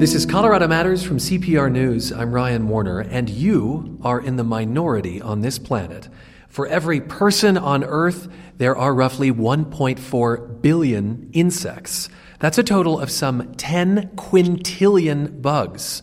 This is Colorado Matters from CPR News. I'm Ryan Warner, and you are in the minority on this planet. For every person on Earth, there are roughly 1.4 billion insects. That's a total of some 10 quintillion bugs.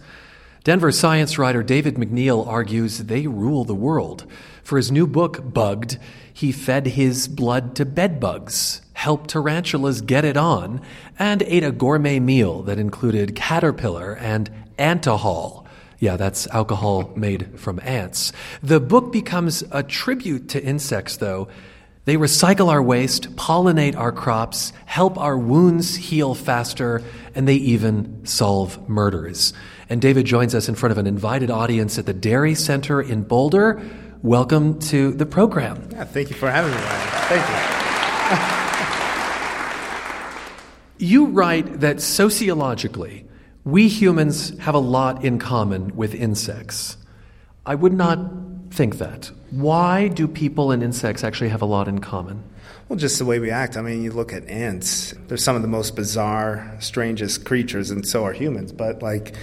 Denver science writer David MacNeal argues they rule the world. For his new book, Bugged, he fed his blood to bedbugs, helped tarantulas get it on, and ate a gourmet meal that included caterpillar and antahol. Yeah, that's alcohol made from ants. The book becomes a tribute to insects, though. They recycle our waste, pollinate our crops, help our wounds heal faster, and they even solve murders. And David joins us in front of an invited audience at the Dairy Center in Boulder. Welcome to the program. Yeah, thank you for having me, Ryan. Thank you. you write that sociologically, we humans have a lot in common with insects. I would not think that. Why do people and insects actually have a lot in common? Well, just the way we act. I mean, you look at ants, they're some of the most bizarre, strangest creatures, and so are humans. But, like,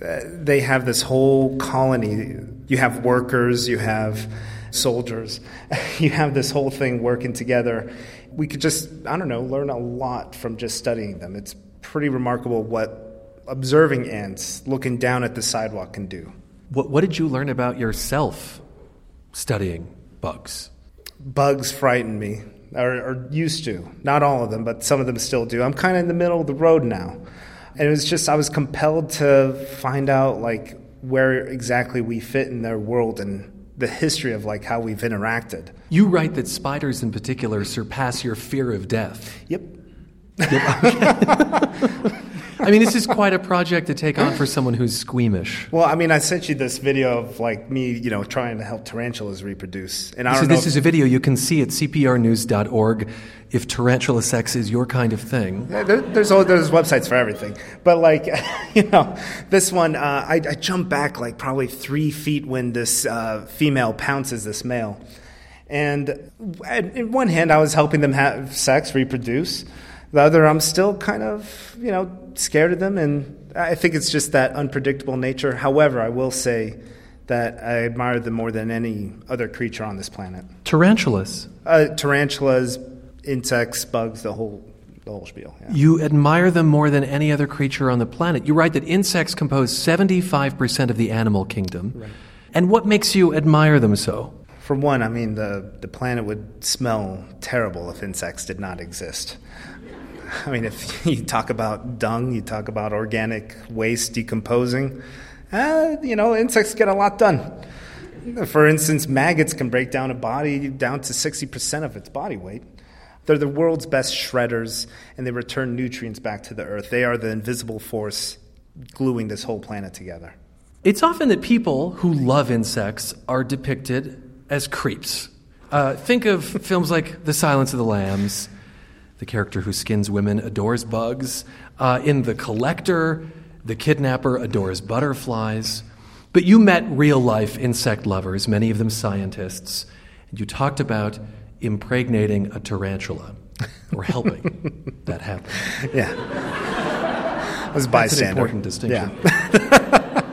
uh, they have this whole colony. You have workers, you have soldiers, you have this whole thing working together. We could just, I don't know, learn a lot from just studying them. It's pretty remarkable what observing ants looking down at the sidewalk can do. What, what did you learn about yourself studying bugs? Bugs frighten me, or, or used to. Not all of them, but some of them still do. I'm kind of in the middle of the road now and it was just I was compelled to find out like where exactly we fit in their world and the history of like how we've interacted. You write that spiders in particular surpass your fear of death. Yep. yep. I mean, this is quite a project to take on for someone who's squeamish. Well, I mean, I sent you this video of like me, you know, trying to help tarantulas reproduce, and I don't so know. This is a video you can see at cprnews.org. If tarantula sex is your kind of thing, there, there's there's websites for everything. But like, you know, this one, uh, I, I jump back like probably three feet when this uh, female pounces this male, and in one hand, I was helping them have sex, reproduce. The other, I'm still kind of, you know, scared of them, and I think it's just that unpredictable nature. However, I will say that I admire them more than any other creature on this planet. Tarantulas. Uh, tarantulas, insects, bugs, the whole the whole spiel. Yeah. You admire them more than any other creature on the planet. You write that insects compose 75% of the animal kingdom. Right. And what makes you admire them so? For one, I mean, the, the planet would smell terrible if insects did not exist. I mean, if you talk about dung, you talk about organic waste decomposing, uh, you know, insects get a lot done. For instance, maggots can break down a body down to 60% of its body weight. They're the world's best shredders, and they return nutrients back to the earth. They are the invisible force gluing this whole planet together. It's often that people who love insects are depicted as creeps. Uh, think of films like The Silence of the Lambs, the character who skins women adores bugs. Uh, in The Collector, the kidnapper adores butterflies. But you met real life insect lovers, many of them scientists, and you talked about impregnating a tarantula or helping that happen. Yeah. I was bystander. That's an important distinction. Yeah.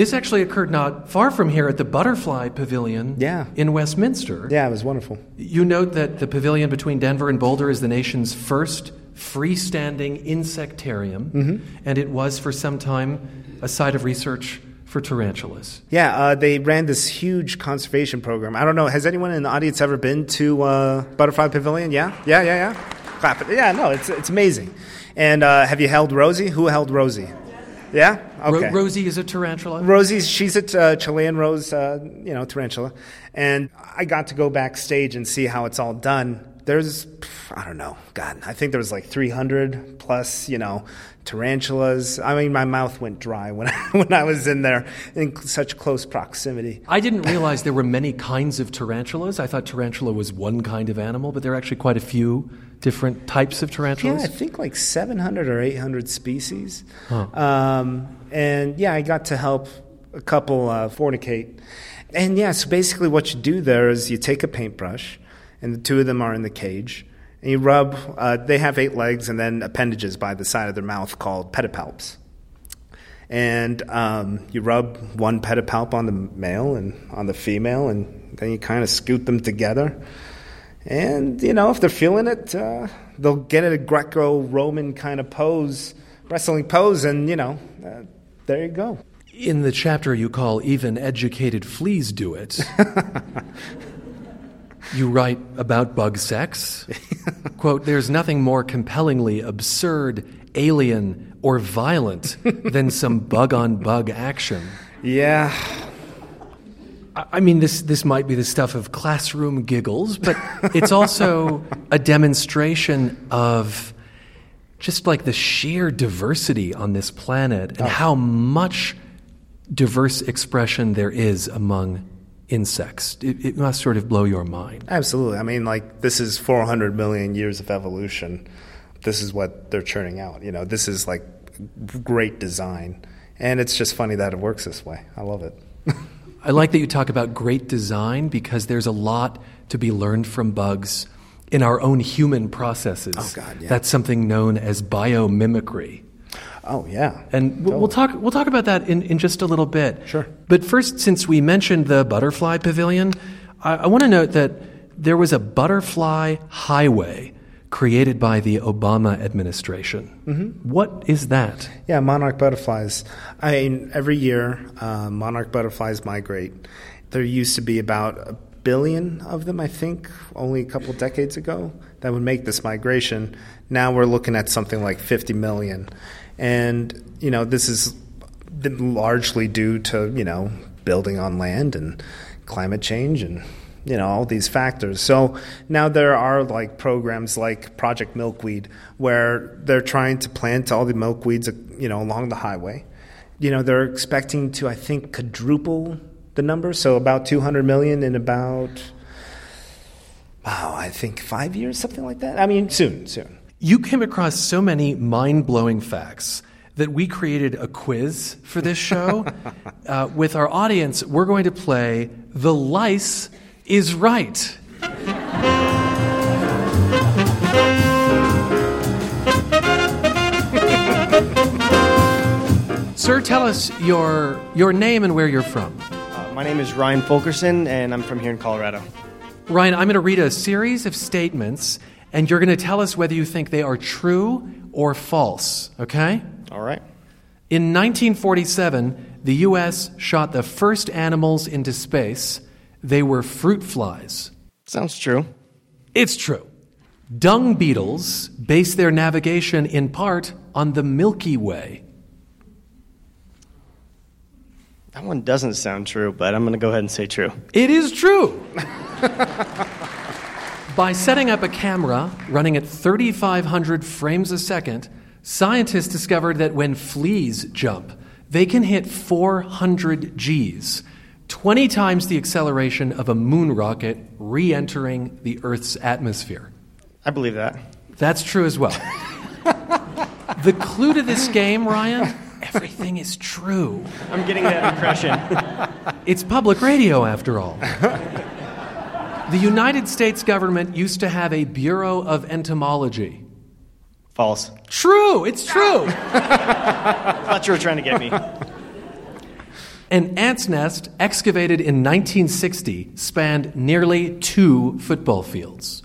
This actually occurred not far from here at the Butterfly Pavilion yeah. in Westminster. Yeah, it was wonderful. You note that the pavilion between Denver and Boulder is the nation's first freestanding insectarium, mm-hmm. and it was for some time a site of research for tarantulas. Yeah, uh, they ran this huge conservation program. I don't know, has anyone in the audience ever been to uh, Butterfly Pavilion? Yeah? Yeah, yeah, yeah. Clap it. Yeah, no, it's, it's amazing. And uh, have you held Rosie? Who held Rosie? Yeah. Okay. Ro- Rosie is a tarantula. Rosie, she's a uh, Chilean rose, uh, you know, tarantula, and I got to go backstage and see how it's all done. There's, I don't know, God, I think there was like 300 plus, you know, tarantulas. I mean, my mouth went dry when I, when I was in there in such close proximity. I didn't realize there were many kinds of tarantulas. I thought tarantula was one kind of animal, but there are actually quite a few different types of tarantulas? Yeah, I think like 700 or 800 species. Huh. Um, and yeah, I got to help a couple uh, fornicate. And yeah, so basically what you do there is you take a paintbrush, and the two of them are in the cage, and you rub, uh, they have eight legs and then appendages by the side of their mouth called pedipalps. And um, you rub one pedipalp on the male and on the female, and then you kind of scoot them together. And, you know, if they're feeling it, uh, they'll get in a Greco Roman kind of pose, wrestling pose, and, you know, uh, there you go. In the chapter you call Even Educated Fleas Do It, you write about bug sex. Quote, there's nothing more compellingly absurd, alien, or violent than some bug on bug action. Yeah. I mean, this, this might be the stuff of classroom giggles, but it's also a demonstration of just like the sheer diversity on this planet and oh. how much diverse expression there is among insects. It, it, must sort of blow your mind. Absolutely. I mean, like, this is 400 million years of evolution. This is what they're churning out. You know, this is like great design. And it's just funny that it works this way. I love it. I like that you talk about great design because there's a lot to be learned from bugs in our own human processes. Oh, God, yeah. That's something known as biomimicry. Oh yeah, and totally. we'll talk we'll talk about that in, in just a little bit. Sure. But first, since we mentioned the butterfly pavilion, I, I want to note that there was a butterfly highway created by the Obama administration. Mm-hmm. What is that? Yeah, monarch butterflies. I mean, every year uh, monarch butterflies migrate. There used to be about a billion of them, I think, only a couple decades ago, that would make this migration. Now we're looking at something like 50 million. And, you know, this is largely due to, you know, building on land and climate change and you know all these factors. So now there are like programs like project milkweed where they're trying to plant all the milkweeds you know along the highway. You know they're expecting to i think quadruple the number so about 200 million in about wow i think 5 years something like that. I mean soon soon you came across so many mind-blowing facts that we created a quiz for this show. uh, with our audience, we're going to play The Lice is Right. Sir, tell us your, your name and where you're from. Uh, my name is Ryan Fulkerson, and I'm from here in Colorado. Ryan, I'm going to read a series of statements, and you're going to tell us whether you think they are true or false, okay? All right. In 1947, the U.S. shot the first animals into space. They were fruit flies. Sounds true. It's true. Dung beetles base their navigation in part on the Milky Way. That one doesn't sound true, but I'm going to go ahead and say true. It is true. By setting up a camera running at 3,500 frames a second, scientists discovered that when fleas jump, they can hit 400 Gs, 20 times the acceleration of a moon rocket re entering the Earth's atmosphere. I believe that. That's true as well. the clue to this game, Ryan, everything is true. I'm getting that impression. it's public radio, after all. The United States government used to have a Bureau of Entomology. False. True, it's true. I thought you were trying to get me. An ant's nest excavated in 1960 spanned nearly two football fields.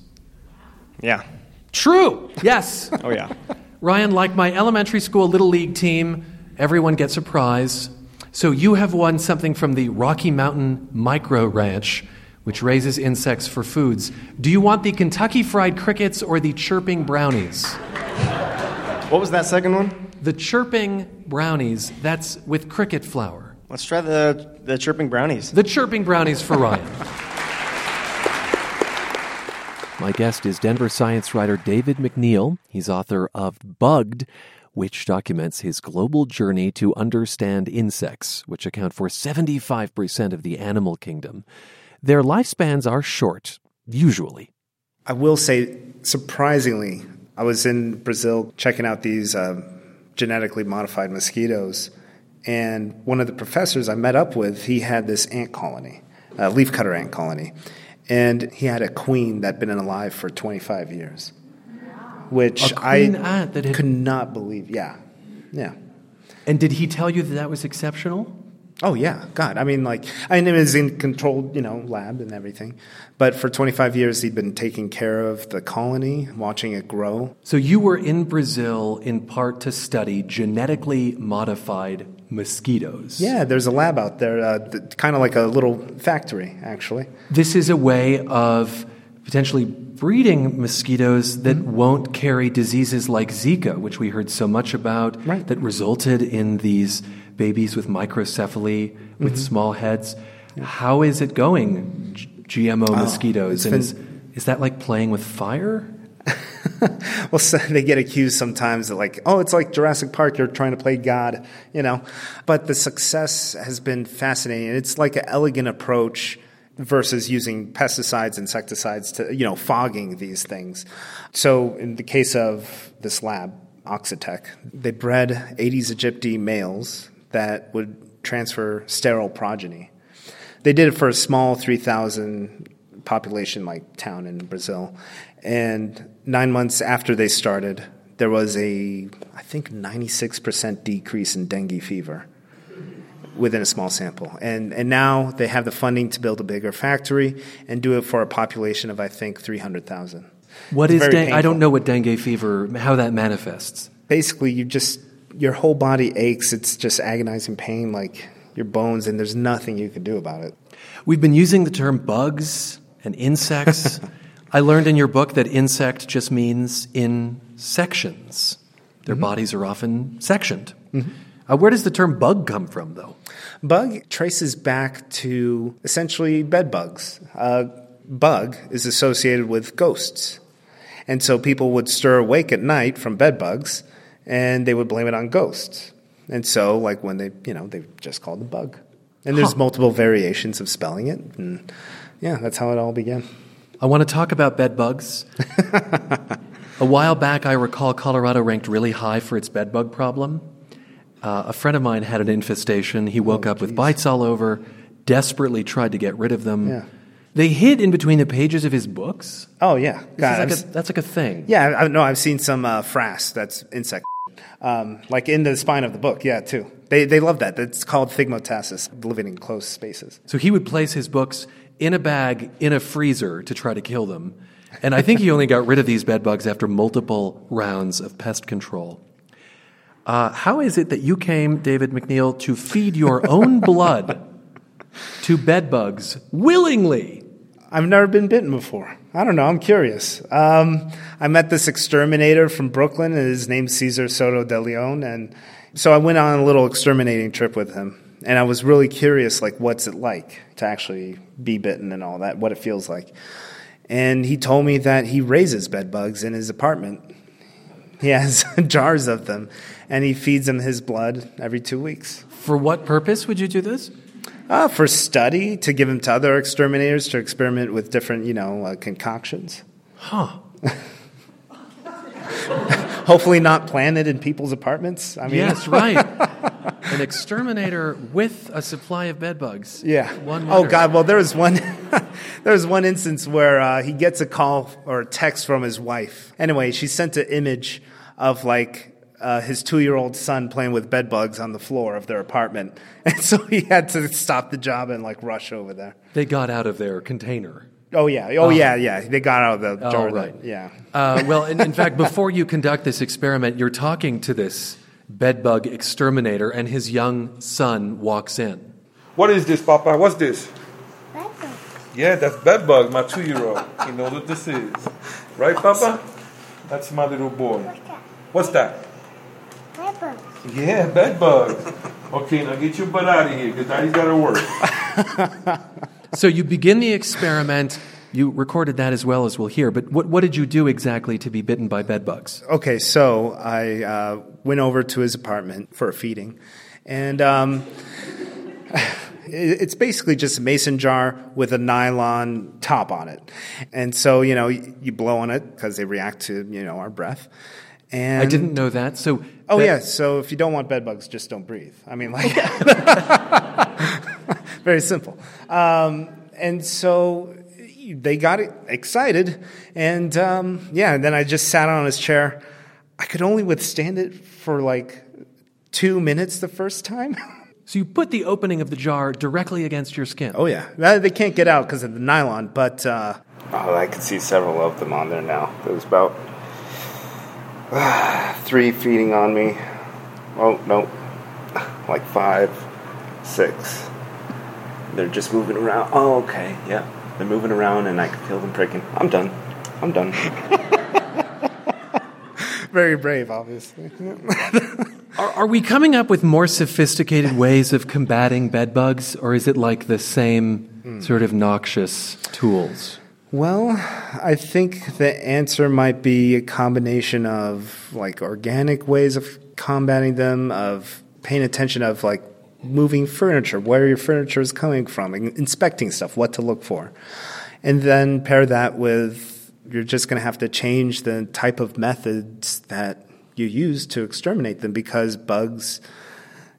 Yeah. True, yes. oh, yeah. Ryan, like my elementary school Little League team, everyone gets a prize. So you have won something from the Rocky Mountain Micro Ranch which raises insects for foods. Do you want the Kentucky Fried Crickets or the Chirping Brownies? What was that second one? The Chirping Brownies, that's with cricket flour. Let's try the, the Chirping Brownies. The Chirping Brownies for Ryan. My guest is Denver science writer David MacNeal. He's author of Bugged, which documents his global journey to understand insects, which account for 75% of the animal kingdom. Their lifespans are short, usually. I will say, surprisingly, I was in Brazil checking out these uh, genetically modified mosquitoes, and one of the professors I met up with, he had this ant colony, a leafcutter ant colony, and he had a queen that'd been alive for 25 years, which I had... could not believe. Yeah, yeah. And did he tell you that that was exceptional? Oh yeah, God. I mean, like, I mean, it was in controlled, you know, lab and everything. But for 25 years, he'd been taking care of the colony, watching it grow. So you were in Brazil in part to study genetically modified mosquitoes. Yeah, there's a lab out there, uh, kind of like a little factory, actually. This is a way of potentially breeding mosquitoes that mm-hmm. won't carry diseases like Zika, which we heard so much about, right. that resulted in these babies with microcephaly, with mm-hmm. small heads. Yeah. How is it going, G- GMO oh, mosquitoes? And is, is that like playing with fire? well, so they get accused sometimes of like, oh, it's like Jurassic Park, you're trying to play God, you know. But the success has been fascinating. It's like an elegant approach versus using pesticides, insecticides to, you know, fogging these things. So in the case of this lab, Oxitec, they bred Aedes aegypti males that would transfer sterile progeny. They did it for a small 3,000 population like town in Brazil. And nine months after they started, there was a, I think, 96% decrease in dengue fever within a small sample. And, and now they have the funding to build a bigger factory and do it for a population of, I think, 300,000. What it's is dengue? I don't know what dengue fever, how that manifests. Basically, you just your whole body aches. It's just agonizing pain, like your bones, and there's nothing you can do about it. We've been using the term bugs and insects. I learned in your book that insect just means in sections. Their mm-hmm. bodies are often sectioned. Mm-hmm. Uh, where does the term bug come from, though? Bug traces back to essentially bed bugs. Uh, bug is associated with ghosts. And so people would stir awake at night from bed bugs and they would blame it on ghosts. And so, like when they, you know, they just called the bug. And there's huh. multiple variations of spelling it, and yeah, that's how it all began. I want to talk about bed bugs. a while back, I recall Colorado ranked really high for its bed bug problem. Uh, a friend of mine had an infestation. He woke oh, up geez. with bites all over, desperately tried to get rid of them. Yeah. They hid in between the pages of his books. Oh yeah, God, like a, that's like a thing. Yeah, I know. I've seen some uh, frass that's insect um, like in the spine of the book, yeah, too. They, they love that. It's called thigmotaxis, living in closed spaces. So he would place his books in a bag in a freezer to try to kill them. And I think he only got rid of these bed bugs after multiple rounds of pest control. Uh, how is it that you came, David MacNeal, to feed your own blood to bed bugs willingly? I've never been bitten before. I don't know. I'm curious. Um, I met this exterminator from Brooklyn, and his name's Cesar Soto de Leon, and so I went on a little exterminating trip with him. And I was really curious, like, what's it like to actually be bitten and all that, what it feels like. And he told me that he raises bed bugs in his apartment. He has jars of them, and he feeds them his blood every two weeks. For what purpose would you do this? Uh, for study, to give them to other exterminators to experiment with different, you know, uh, concoctions. Huh. Hopefully, not planted in people's apartments. I mean, yes, right. An exterminator with a supply of bed bugs. Yeah. oh God. Well, there was one. there was one instance where uh, he gets a call or a text from his wife. Anyway, she sent an image of like uh, his two year old son playing with bed bugs on the floor of their apartment. And so he had to stop the job and like rush over there. They got out of their container. Oh, yeah. Oh, yeah, yeah. They got out of the oh, jar. right. yeah. Uh, well, in, in fact, before you conduct this experiment, you're talking to this bedbug exterminator, and his young son walks in. What is this, Papa? What's this? Bedbug. Yeah, that's bedbug, my two year old. He knows what this is. Right, Papa? That's my little boy. What's that? Bedbug. Yeah, bedbug. Okay, now get your butt out of here because daddy's got to work. so you begin the experiment. You recorded that as well as we'll hear. But what, what did you do exactly to be bitten by bedbugs? Okay, so I uh, went over to his apartment for a feeding. And um, it's basically just a mason jar with a nylon top on it. And so, you know, you blow on it because they react to, you know, our breath. And I didn't know that. So Oh yeah, so if you don't want bed bugs, just don't breathe. I mean, like very simple. Um, and so they got excited, and um, yeah, and then I just sat on his chair. I could only withstand it for like two minutes the first time. So you put the opening of the jar directly against your skin. oh yeah, Uh, they can't get out because of the nylon. But uh, oh, I can see several of them on there now. There's about three feeding on me. Oh no, like five, six. They're just moving around. Oh, okay, yeah. They're moving around, and I can feel them pricking. I'm done. I'm done. Very brave, obviously. Are, are we coming up with more sophisticated ways of combating bed bugs, or is it like the same hmm. sort of noxious tools? Well, I think the answer might be a combination of like organic ways of combating them, of paying attention of like moving furniture, where your furniture is coming from, inspecting stuff, what to look for. And then pair that with you're just going to have to change the type of methods that you use to exterminate them because bugs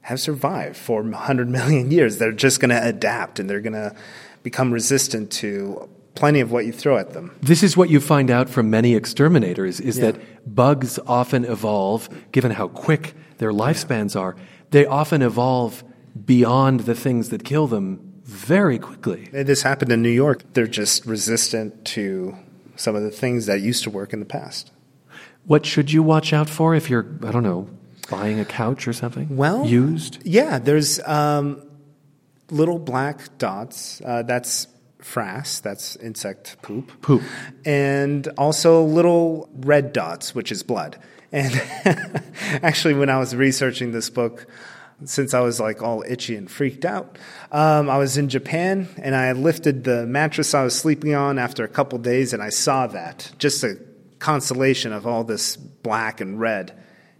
have survived for 100 million years. They're just going to adapt and they're going to become resistant to plenty of what you throw at them. This is what you find out from many exterminators is Yeah. that bugs often evolve, given how quick their lifespans are, they often evolve beyond the things that kill them very quickly. This happened in New York. They're just resistant to some of the things that used to work in the past. What should you watch out for if you're, I don't know, buying a couch or something? Well, used? Yeah, there's um, little black dots. Uh, that's frass. That's insect poop. Poop. And also little red dots, which is blood. And actually, when I was researching this book, since I was like all itchy and freaked out, um, I was in Japan and I lifted the mattress I was sleeping on after a couple days, and I saw that just a constellation of all this black and red.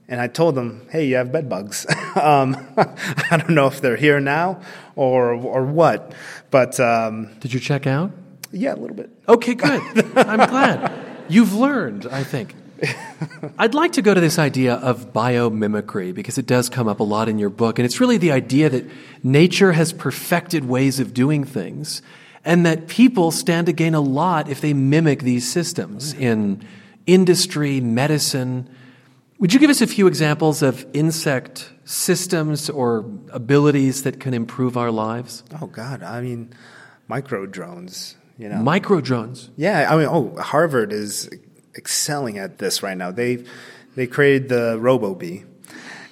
And I told them, "Hey, you have bed bugs. um, I don't know if they're here now or or what, but um, Did you check out? yeah, a little bit." Okay, good. I'm glad. You've learned, I think. I'd like to go to this idea of biomimicry because it does come up a lot in your book. And it's really the idea that nature has perfected ways of doing things and that people stand to gain a lot if they mimic these systems in industry, medicine. Would you give us a few examples of insect systems or abilities that can improve our lives? Oh God, I mean, micro drones. You know, Micro drones. yeah. I mean, oh, Harvard is excelling at this right now. They they created the RoboBee.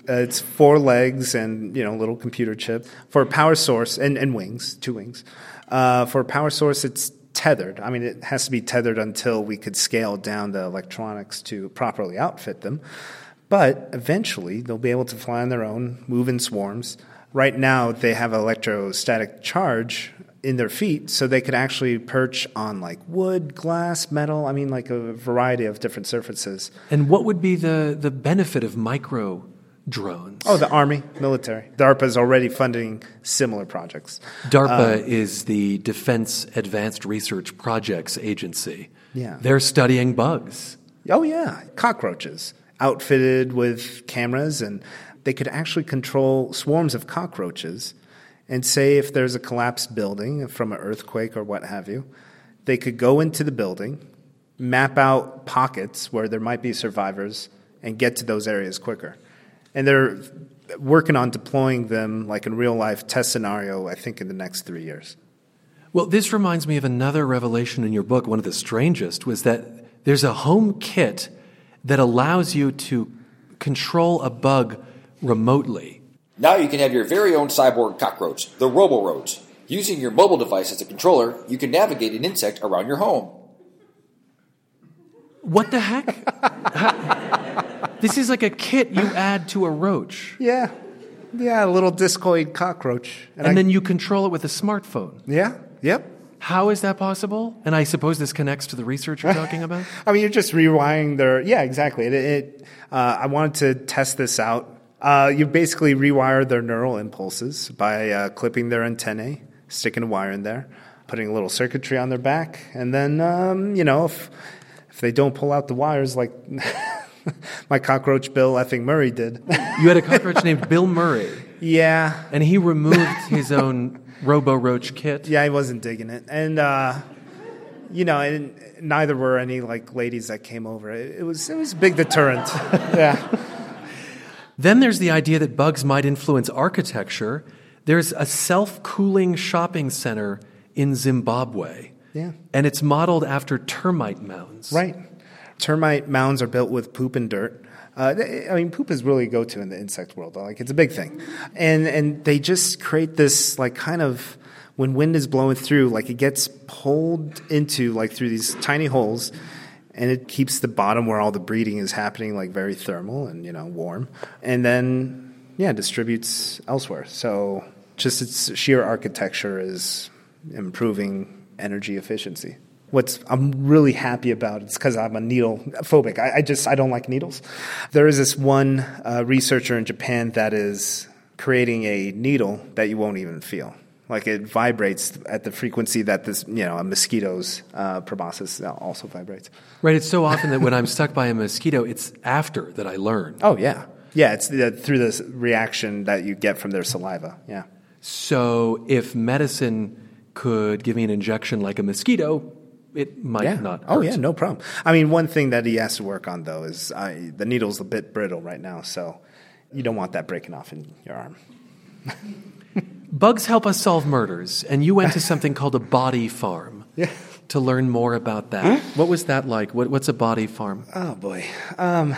Uh, it's four legs and you know little computer chip for a power source and, and wings, two wings. Uh, for power source, it's tethered. I mean, it has to be tethered until we could scale down the electronics to properly outfit them. But eventually, they'll be able to fly on their own, move in swarms. Right now, they have electrostatic charge in their feet, so they could actually perch on like wood, glass, metal. I mean, like a variety of different surfaces. And what would be the, the benefit of micro drones? Oh, the Army, military. DARPA is already funding similar projects. DARPA um, is the Defense Advanced Research Projects Agency. Yeah. They're studying bugs. Oh, yeah, cockroaches outfitted with cameras, and they could actually control swarms of cockroaches. And say if there's a collapsed building from an earthquake or what have you, they could go into the building, map out pockets where there might be survivors, and get to those areas quicker. And they're working on deploying them like in real life test scenario, I think, in the next three years. Well, this reminds me of another revelation in your book. One of the strangest was that there's a home kit that allows you to control a bug remotely. Now you can have your very own cyborg cockroach, the Roboroach. Using your mobile device as a controller, you can navigate an insect around your home. What the heck? This is like a kit you add to a roach, Yeah. Yeah, a little discoid cockroach. and I- then you control it with a smartphone. Yeah, yep. How is that possible? And I suppose this connects to the research you're talking about? I mean, you're just rewiring their. Yeah, exactly. It. it uh, I wanted to test this out. Uh, you basically rewire their neural impulses by uh, clipping their antennae, sticking a wire in there, putting a little circuitry on their back, and then um, you know if if they don't pull out the wires like my cockroach Bill effing Murray did. You had a cockroach named Bill Murray, yeah, and he removed his own Robo Roach kit. yeah, I wasn't digging it, and uh, you know, and neither were any like ladies that came over. It, it was it was a big deterrent. yeah. Then there's the idea that bugs might influence architecture. There's a self cooling shopping center in Zimbabwe. Yeah. And it's modeled after termite mounds. Right. Termite mounds are built with poop and dirt. Uh, I mean, poop is really go to in the insect world. Like it's a big thing, and and they just create this like kind of when wind is blowing through, like it gets pulled into like through these tiny holes, and it keeps the bottom where all the breeding is happening like very thermal and you know warm, and then yeah distributes elsewhere. So just its sheer architecture is improving energy efficiency what's I'm really happy about is because I'm a needle phobic. I, I, just I don't like needles. There is this one uh, researcher in Japan that is creating a needle that you won't even feel. Like it vibrates at the frequency that this, you know, a mosquito's uh, proboscis also vibrates. Right. It's so often that when I'm stuck by a mosquito, it's after that I learn. Oh yeah, yeah. It's the, through this reaction that you get from their saliva. Yeah. So if medicine could give me an injection like a mosquito, it might yeah. not. Hurt. Oh yeah, no problem. I mean, one thing that he has to work on though is I, the needle's a bit brittle right now, so you don't want that breaking off in your arm. Bugs help us solve murders, and you went to something called a body farm. Yeah. To learn more about that. What was that like? What, what's a body farm? Oh boy. Um,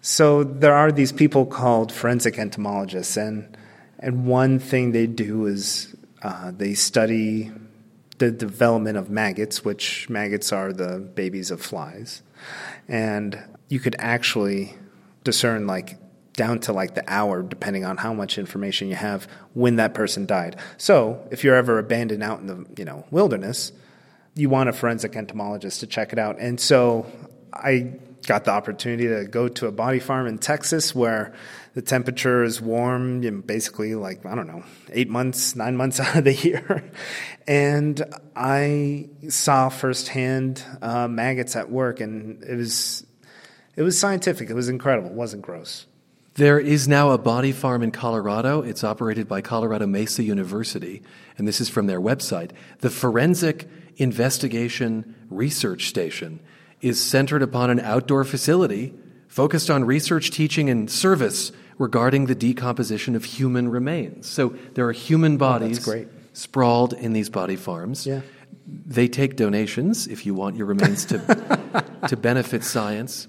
so there are these people called forensic entomologists, and and one thing they do is uh, they study the development of maggots, which maggots are the babies of flies. And you could actually discern like down to like the hour, depending on how much information you have, when that person died. So if you're ever abandoned out in the you know wilderness, you want a forensic entomologist to check it out. And so I got the opportunity to go to a body farm in Texas where the temperature is warm, know, basically like, I don't know, eight months, nine months out of the year. and I saw firsthand uh, maggots at work, and it was, it was scientific. It was incredible. It wasn't gross. There is now a body farm in Colorado. It's operated by Colorado Mesa University, and this is from their website. The Forensic Investigation Research Station is centered upon an outdoor facility focused on research, teaching, and service regarding the decomposition of human remains. So there are human Oh, bodies great. sprawled in these body farms. Yeah. They take donations if you want your remains to, to benefit science.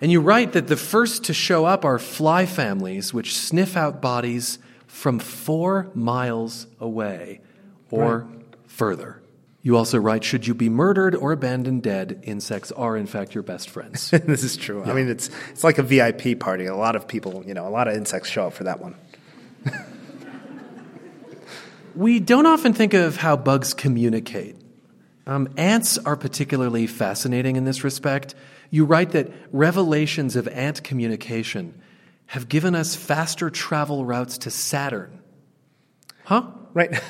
And you write that the first to show up are fly families which sniff out bodies from four miles away or further. You also write, should you be murdered or abandoned dead, insects are in fact your best friends. this is true. I mean, it's it's like a VIP party. A lot of people, you know, a lot of insects show up for that one. we don't often think of how bugs communicate. Um, ants are particularly fascinating in this respect. You write that revelations of ant communication have given us faster travel routes to Saturn. Huh? Right.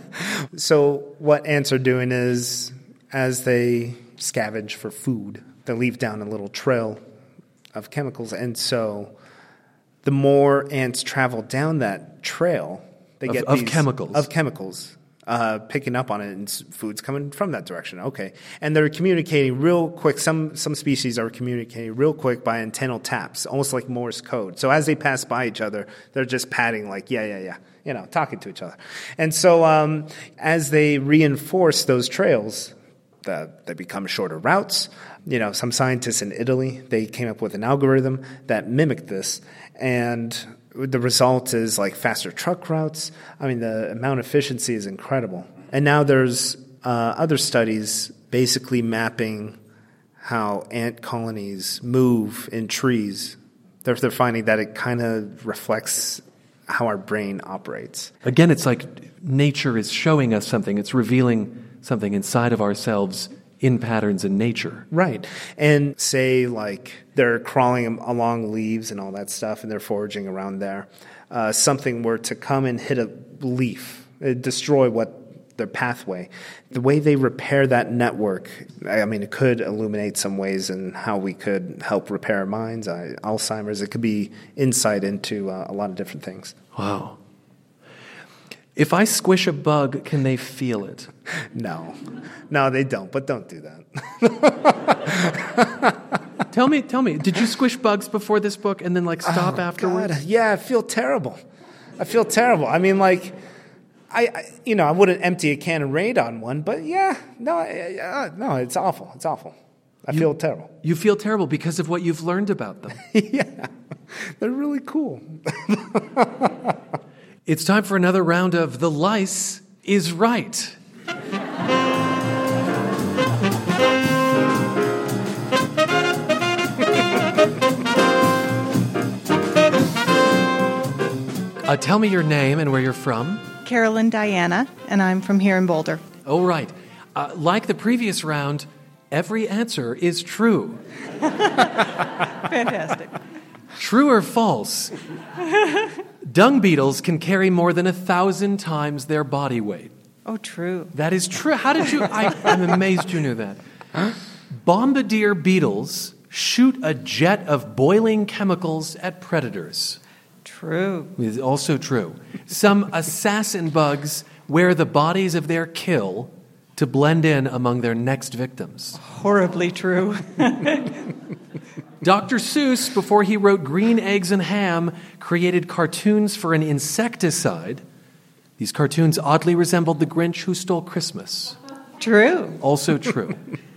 so, what ants are doing is, as they scavenge for food, they leave down a little trail of chemicals. And so, the more ants travel down that trail, they Of- get of these- chemicals. Of chemicals. Uh, picking up on it, and food's coming from that direction. Okay, and they're communicating real quick. Some some species are communicating real quick by antennal taps, almost like Morse code. So as they pass by each other, they're just patting, like yeah, yeah, yeah, you know, talking to each other. And so um, as they reinforce those trails, the, they become shorter routes. You know, some scientists in Italy they came up with an algorithm that mimicked this, and the result is like faster truck routes. I mean, the amount of efficiency is incredible. And now there's uh, other studies basically mapping how ant colonies move in trees. They're, they're finding that it kind of reflects how our brain operates. Again, it's like nature is showing us something, it's revealing something inside of ourselves in patterns in nature. Right. And say, like, they're crawling along leaves and all that stuff, and they're foraging around there. Uh, something were to come and hit a leaf, uh, destroy what their pathway. The way they repair that network, I I mean, it could illuminate some ways in how we could help repair our minds, uh, Alzheimer's. It could be insight into uh, a lot of different things. Wow. If I squish a bug, can they feel it? No, no, they don't, but don't do that. Tell me, tell me, did you squish bugs before this book and then like stop Oh, afterwards? God. Yeah, I feel terrible. I feel terrible. I mean, like, I, I you know, I wouldn't empty a can of Raid on one, but yeah, no, uh, no, it's awful. It's awful. I feel terrible. You feel terrible because of what you've learned about them. yeah, they're really cool. It's time for another round of The Lice is Right. Uh, tell me your name and where you're from. Carolyn Diana, and I'm from here in Boulder. Oh, right. Uh, like the previous round, every answer is true. Fantastic. True or false? Dung beetles can carry more than a thousand times their body weight. Oh, true. That is true. How did you? I, I'm amazed you knew that. Bombardier beetles shoot a jet of boiling chemicals at predators. True. Is also true. Some assassin bugs wear the bodies of their kill to blend in among their next victims. Horribly true. Dr. Seuss, before he wrote Green Eggs and Ham, created cartoons for an insecticide. These cartoons oddly resembled the Grinch who stole Christmas. True. Also true.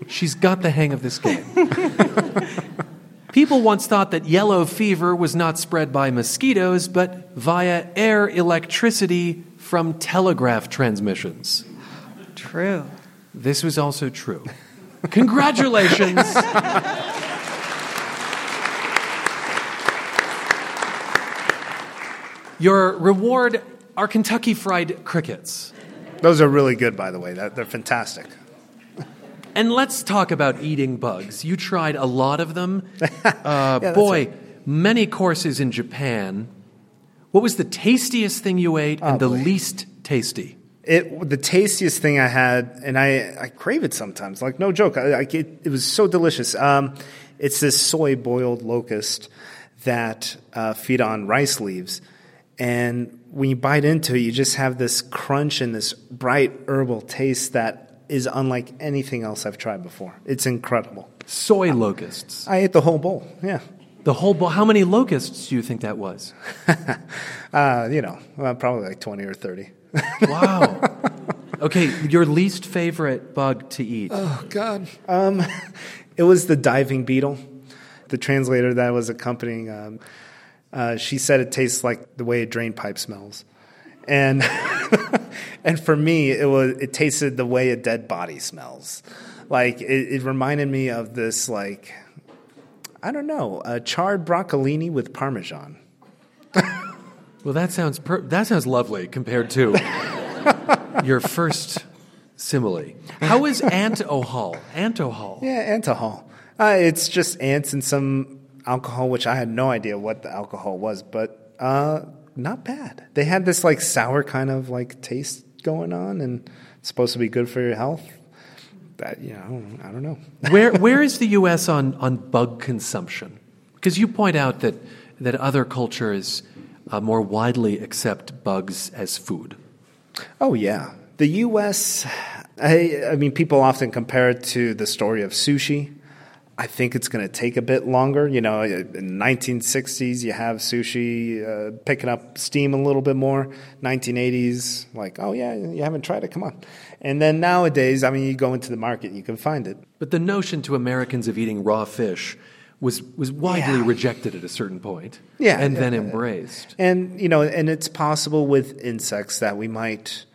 She's got the hang of this game. People once thought that yellow fever was not spread by mosquitoes, but via air electricity from telegraph transmissions. True. This was also true. Congratulations! Your reward are Kentucky Fried Crickets. Those are really good, by the way. They're, fantastic. And let's talk about eating bugs. You tried a lot of them. Uh, that's boy, many courses in Japan. What was the tastiest thing you ate and the boy. least tasty? It the tastiest thing I had, and I, I crave it sometimes. Like no joke, I, I, it, it was so delicious. Um, it's this soy boiled locust that uh, feed on rice leaves, and when you bite into it, you just have this crunch and this bright herbal taste that is unlike anything else I've tried before. It's incredible. Soy locusts. I ate the whole bowl. Yeah, The whole bowl. How many locusts do you think that was? uh, you know, uh, probably like twenty or thirty. Wow. Okay, your least favorite bug to eat. Oh God. Um, it was the diving beetle. The translator that was accompanying, um, uh, she said it tastes like the way a drain pipe smells, and and for me, it was it tasted the way a dead body smells. Like it, it reminded me of this like I don't know a charred broccolini with parmesan. Well, that sounds per- that sounds lovely compared to your first simile. How is antohal? Antohal. Yeah, antahol. Uh, it's just ants and some alcohol, which I had no idea what the alcohol was, but uh, not bad. They had this like sour kind of like taste going on, and it's supposed to be good for your health. That you know, I don't know. where where is the U.S. on on bug consumption? Because you point out that that other cultures uh, more widely accept bugs as food. Oh yeah, the U.S. I, I mean, people often compare it to the story of sushi. I think it's going to take a bit longer. You know, in 1960s, you have sushi uh, picking up steam a little bit more. 1980s, like, oh yeah, you haven't tried it, come on. And then nowadays, I mean, you go into the market, you can find it. But the notion to Americans of eating raw fish was was widely Yeah. rejected at a certain point, Yeah, and yeah, then embraced. And you know, and it's possible with insects that we might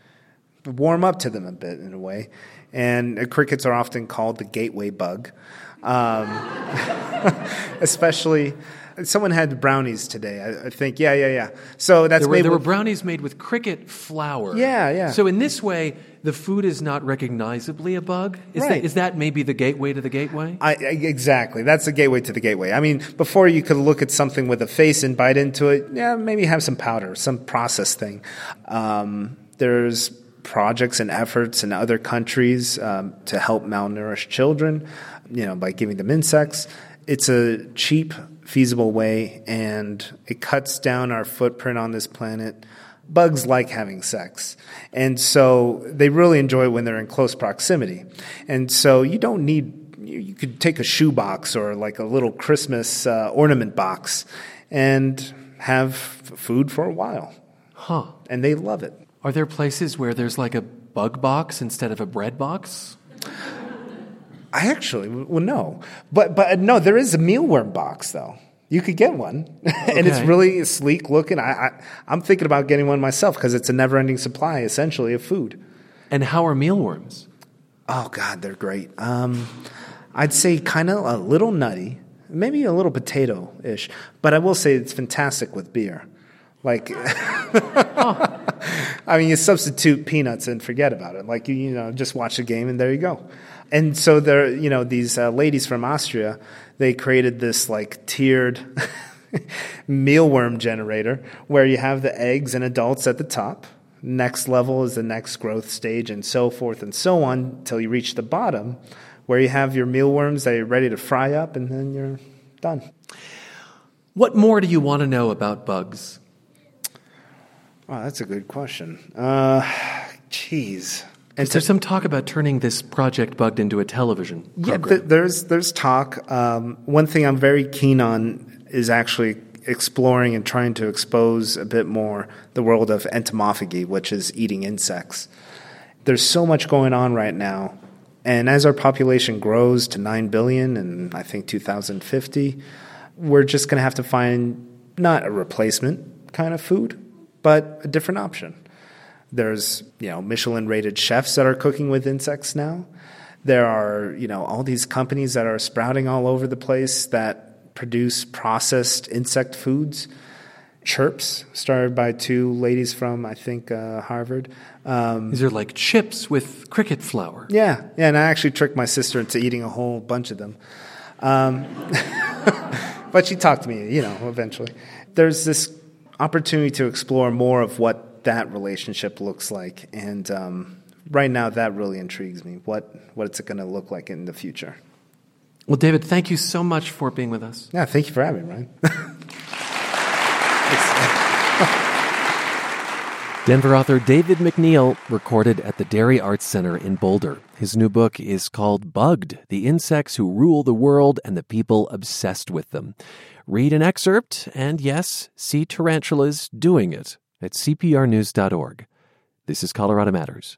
warm up to them a bit in a way. And uh, crickets are often called the gateway bug, um, especially. Someone had brownies today. I, I think, yeah, yeah, yeah. So that's There were, made there were brownies made with cricket flour. Yeah, yeah. So in this way, the food is not recognizably a bug. Is, Right. that, is that maybe the gateway to the gateway? I, I- exactly. That's the gateway to the gateway. I mean, before you could look at something with a face and bite into it, yeah, maybe have some powder, some process thing. Um, there's projects and efforts in other countries um, to help malnourished children, you know, by giving them insects. It's a cheap, feasible way, and it cuts down our footprint on this planet bugs like having sex. And so they really enjoy when they're in close proximity. And so you don't need you, could take a shoe box or like a little Christmas uh, ornament box and have food for a while. Huh. And they love it. Are there places where there's like a bug box instead of a bread box? I actually, well, no. But, but no, there is a mealworm box though. You could get one, and it's really sleek looking. I, I, I'm thinking about getting one myself because it's a never ending supply, essentially, of food. And how are mealworms? Oh God, they're great. Um, I'd say kind of a little nutty, maybe a little potato-ish, but I will say it's fantastic with beer. Like, I mean, you substitute peanuts and forget about it. Like you, you know, just watch a game and there you go. And so there, you know, these uh, ladies from Austria, they created this like tiered mealworm generator where you have the eggs and adults at the top. Next level is the next growth stage, and so forth and so on until you reach the bottom, where you have your mealworms that you're ready to fry up, and then you're done. What more do you want to know about bugs? Wow, that's a good question. Uh, jeez. And There's some talk about turning this project bugged into a television Yeah, th- there's there's talk. Um, one thing I'm very keen on is actually exploring and trying to expose a bit more the world of entomophagy, which is eating insects. There's so much going on right now, and as our population grows to nine billion, and I think 2050, we're just going to have to find not a replacement kind of food, but a different option. There's, you know, Michelin rated chefs that are cooking with insects now. There are, you know, all these companies that are sprouting all over the place that produce processed insect foods. Chirps, started by two ladies from, I think, uh, Harvard. Um, These are like chips with cricket flour. yeah, yeah, and I actually tricked my sister into eating a whole bunch of them. Um, but she talked to me, you know, eventually. There's this opportunity to explore more of what that relationship looks like, and um, right now that really intrigues me. What what's it going to look like in the future? Well, David, thank you so much for being with us. Yeah, thank you for having me, Ryan. Denver author David MacNeal recorded at the Dairy Arts Center in Boulder. His new book is called Bugged The Insects Who Rule the World and the People Obsessed with Them. Read an excerpt and, yes, see tarantulas doing it at cprnews.org. This is Colorado Matters.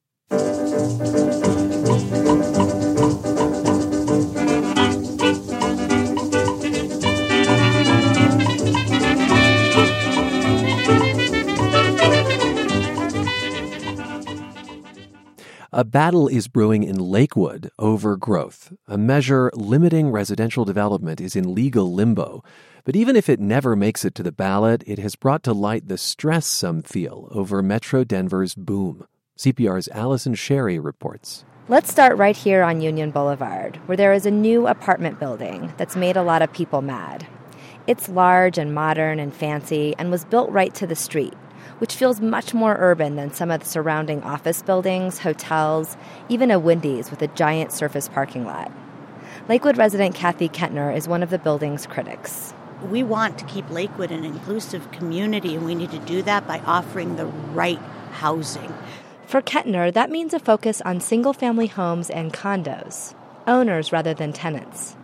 A battle is brewing in Lakewood over growth. A measure limiting residential development is in legal limbo. But even if it never makes it to the ballot, it has brought to light the stress some feel over Metro Denver's boom. CPR's Allison Sherry reports. Let's start right here on Union Boulevard, where there is a new apartment building that's made a lot of people mad. It's large and modern and fancy and was built right to the street, which feels much more urban than some of the surrounding office buildings, hotels, even a Wendy's with a giant surface parking lot. Lakewood resident Kathy Kentner is one of the building's critics. We want to keep Lakewood an inclusive community, and we need to do that by offering the right housing. For Kentner, that means a focus on single family homes and condos, owners rather than tenants.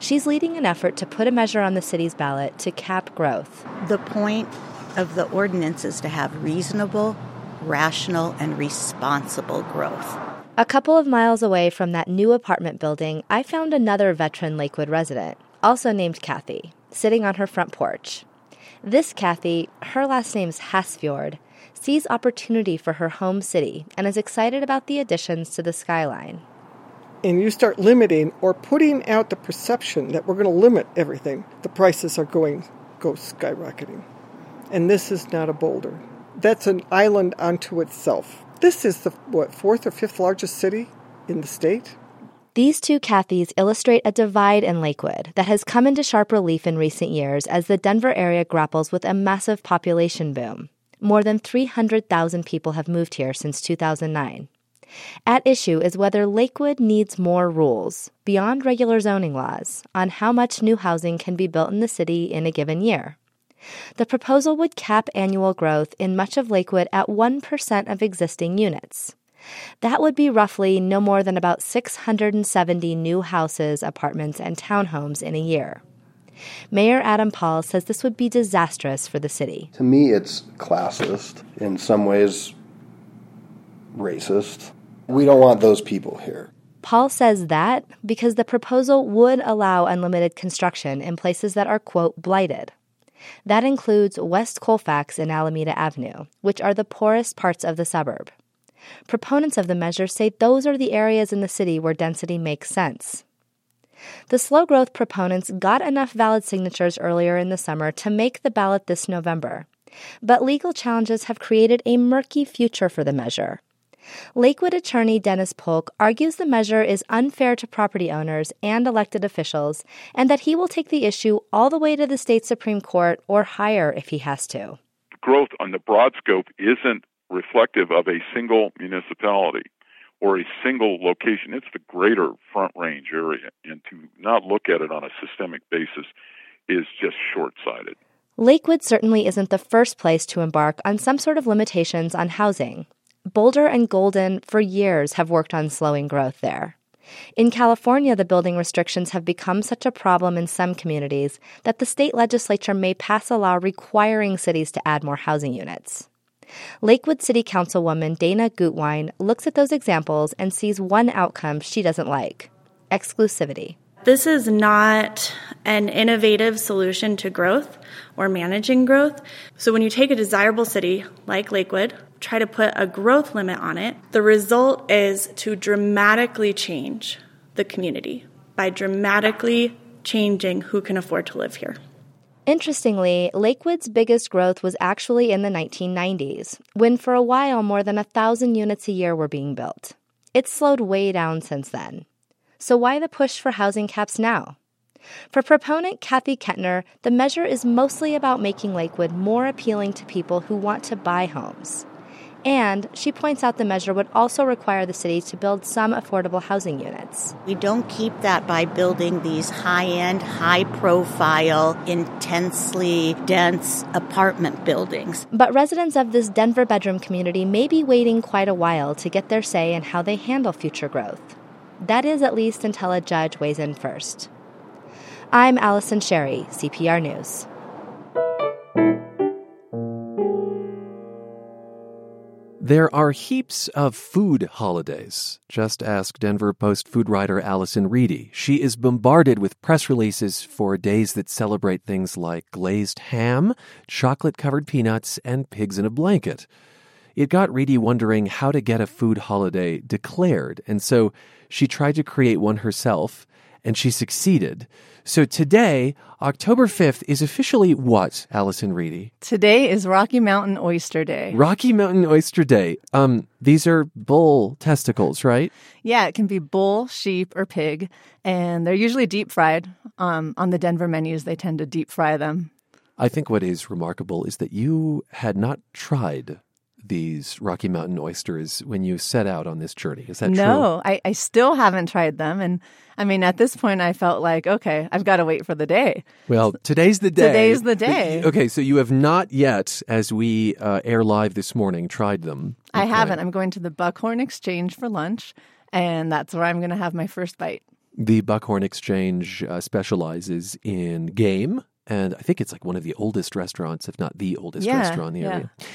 She's leading an effort to put a measure on the city's ballot to cap growth. The point of the ordinance is to have reasonable, rational, and responsible growth. A couple of miles away from that new apartment building, I found another veteran Lakewood resident, also named Kathy, sitting on her front porch. This Kathy, her last name's Hasfjord, sees opportunity for her home city and is excited about the additions to the skyline. and you start limiting or putting out the perception that we're going to limit everything, the prices are going go skyrocketing. And this is not a boulder. That's an island unto itself. This is the what fourth or fifth largest city in the state. These two Kathys illustrate a divide in Lakewood that has come into sharp relief in recent years as the Denver area grapples with a massive population boom. More than 300,000 people have moved here since 2009. At issue is whether Lakewood needs more rules, beyond regular zoning laws, on how much new housing can be built in the city in a given year. The proposal would cap annual growth in much of Lakewood at 1% of existing units. That would be roughly no more than about 670 new houses, apartments, and townhomes in a year. Mayor Adam Paul says this would be disastrous for the city. To me, it's classist, in some ways, racist. We don't want those people here. Paul says that because the proposal would allow unlimited construction in places that are, quote, blighted. That includes West Colfax and Alameda Avenue, which are the poorest parts of the suburb. Proponents of the measure say those are the areas in the city where density makes sense. The slow growth proponents got enough valid signatures earlier in the summer to make the ballot this November. But legal challenges have created a murky future for the measure. Lakewood attorney Dennis Polk argues the measure is unfair to property owners and elected officials, and that he will take the issue all the way to the state Supreme Court or higher if he has to. Growth on the broad scope isn't reflective of a single municipality or a single location. It's the greater Front Range area, and to not look at it on a systemic basis is just short sighted. Lakewood certainly isn't the first place to embark on some sort of limitations on housing. Boulder and Golden, for years, have worked on slowing growth there. In California, the building restrictions have become such a problem in some communities that the state legislature may pass a law requiring cities to add more housing units. Lakewood City Councilwoman Dana Gutwein looks at those examples and sees one outcome she doesn't like exclusivity. This is not an innovative solution to growth or managing growth. So, when you take a desirable city like Lakewood, try to put a growth limit on it, the result is to dramatically change the community by dramatically changing who can afford to live here. Interestingly, Lakewood's biggest growth was actually in the 1990s, when for a while more than a thousand units a year were being built. It's slowed way down since then. So, why the push for housing caps now? For proponent Kathy Kentner, the measure is mostly about making Lakewood more appealing to people who want to buy homes. And she points out the measure would also require the city to build some affordable housing units. We don't keep that by building these high end, high profile, intensely dense apartment buildings. But residents of this Denver bedroom community may be waiting quite a while to get their say in how they handle future growth. That is at least until a judge weighs in first. I'm Allison Sherry, CPR News. There are heaps of food holidays. Just ask Denver Post food writer Allison Reedy. She is bombarded with press releases for days that celebrate things like glazed ham, chocolate covered peanuts, and pigs in a blanket. It got Reedy wondering how to get a food holiday declared, and so she tried to create one herself, and she succeeded. So today, October 5th, is officially what, Allison Reedy? Today is Rocky Mountain Oyster Day. Rocky Mountain Oyster Day. Um, these are bull testicles, right? Yeah, it can be bull, sheep, or pig, and they're usually deep fried. Um, on the Denver menus, they tend to deep fry them. I think what is remarkable is that you had not tried these Rocky Mountain oysters when you set out on this journey. Is that no, true? No, I, I still haven't tried them. And I mean, at this point, I felt like, okay, I've got to wait for the day. Well, today's the day. Today's the day. Okay, so you have not yet, as we uh, air live this morning, tried them. I haven't. I'm going to the Buckhorn Exchange for lunch, and that's where I'm going to have my first bite. The Buckhorn Exchange uh, specializes in game, and I think it's like one of the oldest restaurants, if not the oldest Yeah, restaurant in the yeah.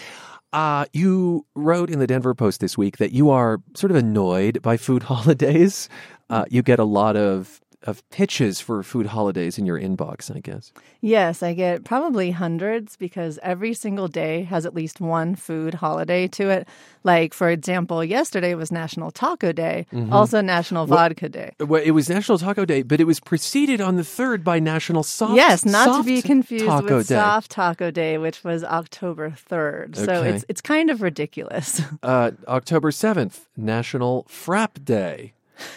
Uh, you wrote in the Denver Post this week that you are sort of annoyed by food holidays. Uh, you get a lot of of pitches for food holidays in your inbox, I guess. Yes, I get probably hundreds because every single day has at least one food holiday to it. Like, for example, yesterday was National Taco Day, Mhm. also National Well- Vodka Day. Well, it was National Taco Day, but it was preceded on the third by National Soft. yes, not to be confused Taco with Day. Soft Taco Day, which was October 3rd. So it's, it's kind of ridiculous. Uh, October seventh, National Frappe Day,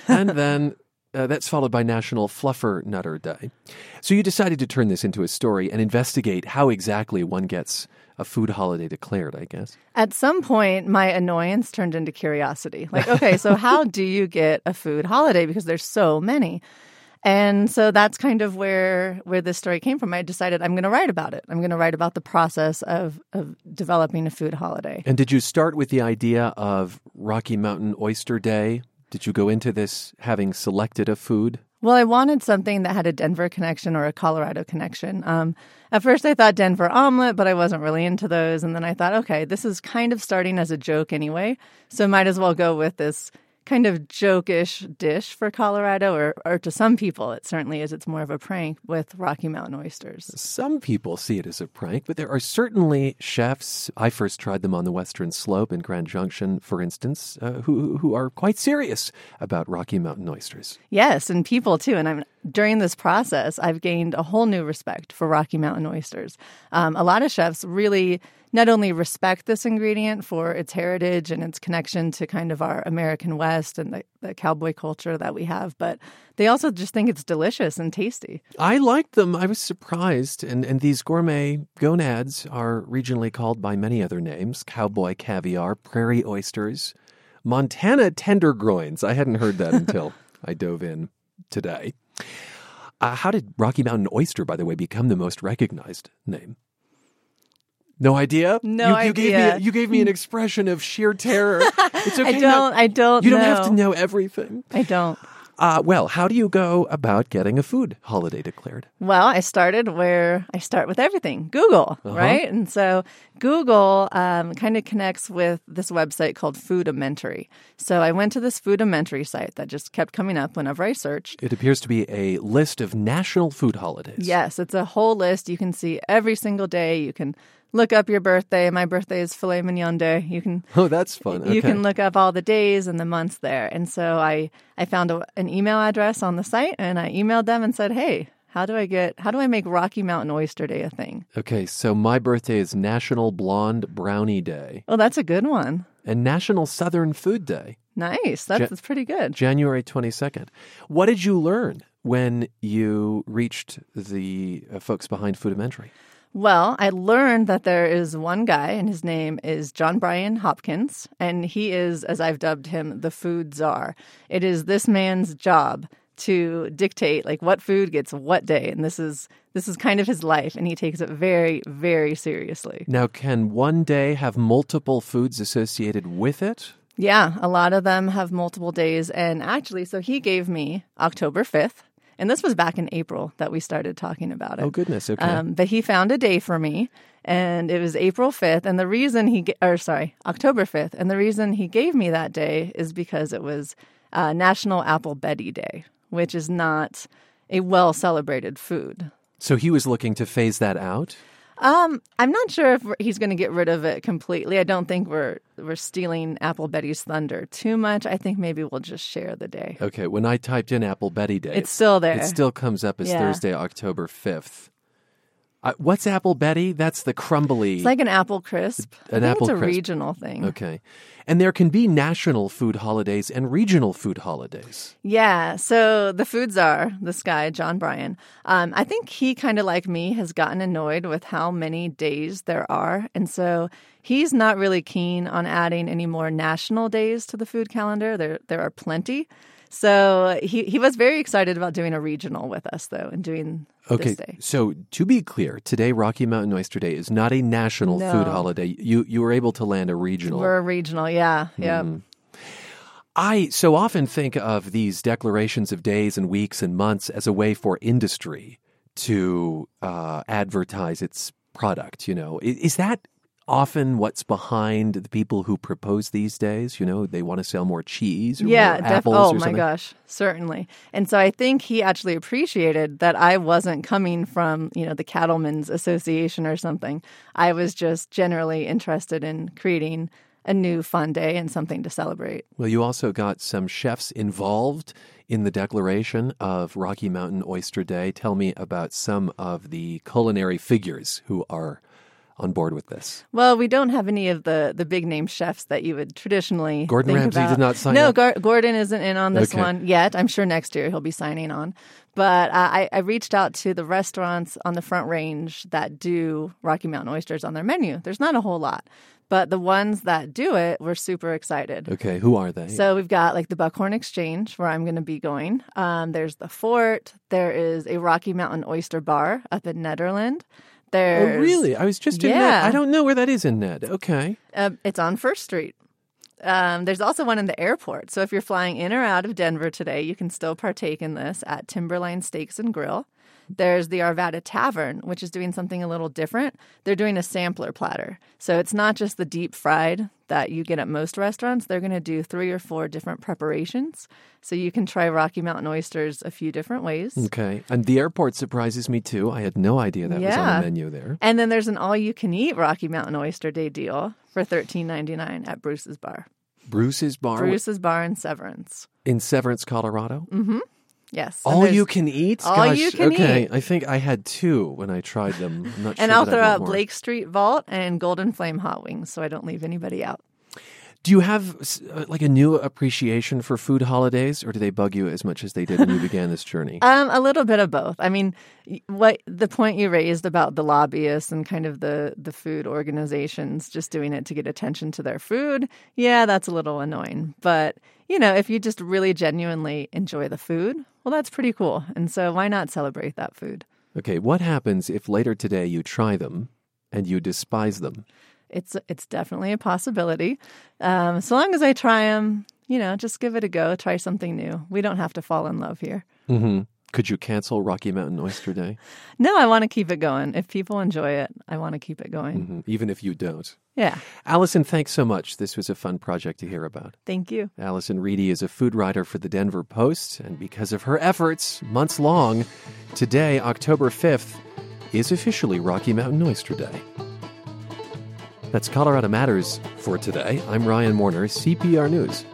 and then uh, that's followed by National Fluffernutter Day. So you decided to turn this into a story and investigate how exactly one gets a food holiday declared. I guess. At some point, my annoyance turned into curiosity. Like, okay, so how do you get a food holiday? Because there's so many. And so that's kind of where where this story came from. I decided I'm going to write about it. I'm going to write about the process of of developing a food holiday. And did you start with the idea of Rocky Mountain Oyster Day? Did you go into this having selected a food? Well, I wanted something that had a Denver connection or a Colorado connection. Um, at first, I thought Denver omelet, but I wasn't really into those. And then I thought, okay, this is kind of starting as a joke anyway, so might as well go with this kind of jokish dish for Colorado, or, or to some people, it certainly is. It's more of a prank with Rocky Mountain oysters. Some people see it as a prank, but there are certainly chefs. I first tried them on the Western Slope in Grand Junction, for instance, uh, who who are quite serious about Rocky Mountain oysters. Yes, and people too. And I'm during this process, I've gained a whole new respect for Rocky Mountain oysters. Um, a lot of chefs really not only respect this ingredient for its heritage and its connection to kind of our American West and the, the cowboy culture that we have, but they also just think it's delicious and tasty. I liked them. I was surprised. And, and these gourmet gonads are regionally called by many other names cowboy caviar, prairie oysters, Montana tendergroins. I hadn't heard that until I dove in today. Uh, how did Rocky Mountain oyster, by the way, become the most recognized name? No idea. No you, idea. You gave, me, you gave me an expression of sheer terror. It's okay. I don't. I don't. You don't have to know everything. I don't. Uh, well, how do you go about getting a food holiday declared? Well, I started where I start with everything Google, Uh-huh. right? And so Google um, kind of connects with this website called Foodimentary. So I went to this Foodimentary site that just kept coming up whenever I searched. It appears to be a list of national food holidays. Yes, it's a whole list. You can see every single day. You can look up your birthday. My birthday is filet mignon day. You can Oh, that's fun. you can look up all the days and the months there. And so I I found a, an email address on the site and I emailed them and said, "Hey, how do I get how do I make Rocky Mountain Oyster Day a thing?" Okay, so my birthday is National Blonde Brownie Day Oh, that's a good one. and National Southern Food Day, Nice. That's, Ja- that's pretty good. January 22nd. What did you learn when you reached the uh, folks behind Foodimentary? Well, I learned that there is one guy, and his name is John Bryan Hopkins, and he is, as I've dubbed him, the food czar. It is this man's job to dictate like what food gets what day, and this is this is kind of his life, and he takes it very, very seriously. Now, can one day have multiple foods associated with it? Yeah, a lot of them have multiple days, and actually, so he gave me October fifth. And this was back in April that we started talking about it. Oh, goodness. Okay. Um, but he found a day for me, and it was April 5th. And the reason he, or sorry, October 5th. And the reason he gave me that day is because it was uh, National Apple Betty Day, which is not a well celebrated food. so he was looking to phase that out? Um, I'm not sure if he's going to get rid of it completely. I don't think we're we're stealing Apple Betty's thunder too much. I think maybe we'll just share the day. Okay, when I typed in Apple Betty Day, It's still there. It still comes up as Yeah. Thursday, October 5th. Uh, what's Apple Betty? That's the crumbly. It's like an apple crisp. An apple it's a crisp. regional thing. Okay. And there can be national food holidays and regional food holidays. Yeah. So the food czar, this guy, John Bryan, um, I think he kind of like me has gotten annoyed with how many days there are. And so he's not really keen on adding any more national days to the food calendar. There, there are plenty. So he, he was very excited about doing a regional with us, though, and doing Okay. this day. So to be clear, today Rocky Mountain Oyster Day is not a national No. food holiday. You you were able to land a regional. We're a regional. Yeah. Yeah. Mhm. I so often think of these declarations of days and weeks and months as a way for industry to uh, advertise its product. You know, I- is that often what's behind the people who propose these days? You know, they want to sell more cheese or yeah, more def- oh my gosh, certainly. And so I think he actually appreciated that I wasn't coming from, you know, the Cattlemen's Association or something. I was just generally interested in creating a new fun day and something to celebrate. Well, you also got some chefs involved in the declaration of Rocky Mountain Oyster Day. Tell me about some of the culinary figures who are on board with this? Well, we don't have any of the the big name chefs that you would traditionally. Gordon Ramsay about. did not sign no? Gar- Gordon isn't in on this Okay. one yet. I'm sure next year he'll be signing on. But uh, I, I reached out to the restaurants on the Front Range that do Rocky Mountain oysters on their menu. There's not a whole lot, but the ones that do it, we're super excited. Okay, who are they? So we've got like the Buckhorn Exchange, where I'm going to be going. Um, there's the Fort. There is a Rocky Mountain Oyster Bar up in Nederland. There's oh, really? I was just in Ned. Yeah. I don't know where that is in Ned. Okay. Uh, it's on First Street. Um, there's also one in the airport. So if you're flying in or out of Denver today, you can still partake in this at Timberline Steaks and Grill. There's the Arvada Tavern, which is doing something a little different. They're doing a sampler platter. So it's not just the deep fried that you get at most restaurants. They're going to do three or four different preparations. So you can try Rocky Mountain oysters a few different ways. Okay. And the airport surprises me too. I had no idea that was on the menu there. And then there's an all you can eat Rocky Mountain Oyster Day deal for $13.99 at Bruce's Bar. Bruce's Bar Bruce's Bar in Severance. in Severance, Colorado. Mm-hmm. Yes. All you can eat? All Gosh, you can okay. eat. I think I had two when I tried them. I'm not and sure I'll throw out more. Blake Street Vault and Golden Flame Hot Wings so I don't leave anybody out. Do you have uh, like a new appreciation for food holidays, or do they bug you as much as they did when you began this journey? Um, a little bit of both. I mean, what the point you raised about the lobbyists and kind of the the food organizations just doing it to get attention to their food, yeah, that's a little annoying. But you know, if you just really genuinely enjoy the food, well, that's pretty cool. And so, why not celebrate that food? Okay, what happens if later today you try them and you despise them? It's it's definitely a possibility. Um, so long as I try them, you know, just give it a go. Try something new. We don't have to fall in love here. hmm Could you cancel Rocky Mountain Oyster Day, No, I want to keep it going. If people enjoy it, I want to keep it going. hmm even if you don't? Yeah. Allison, thanks so much. This was a fun project to hear about. Thank you. Allison Reedy is a food writer for the Denver Post, and because of her efforts, months long, today, October 5th, is officially Rocky Mountain Oyster Day. That's Colorado Matters for today. I'm Ryan Warner, CPR News.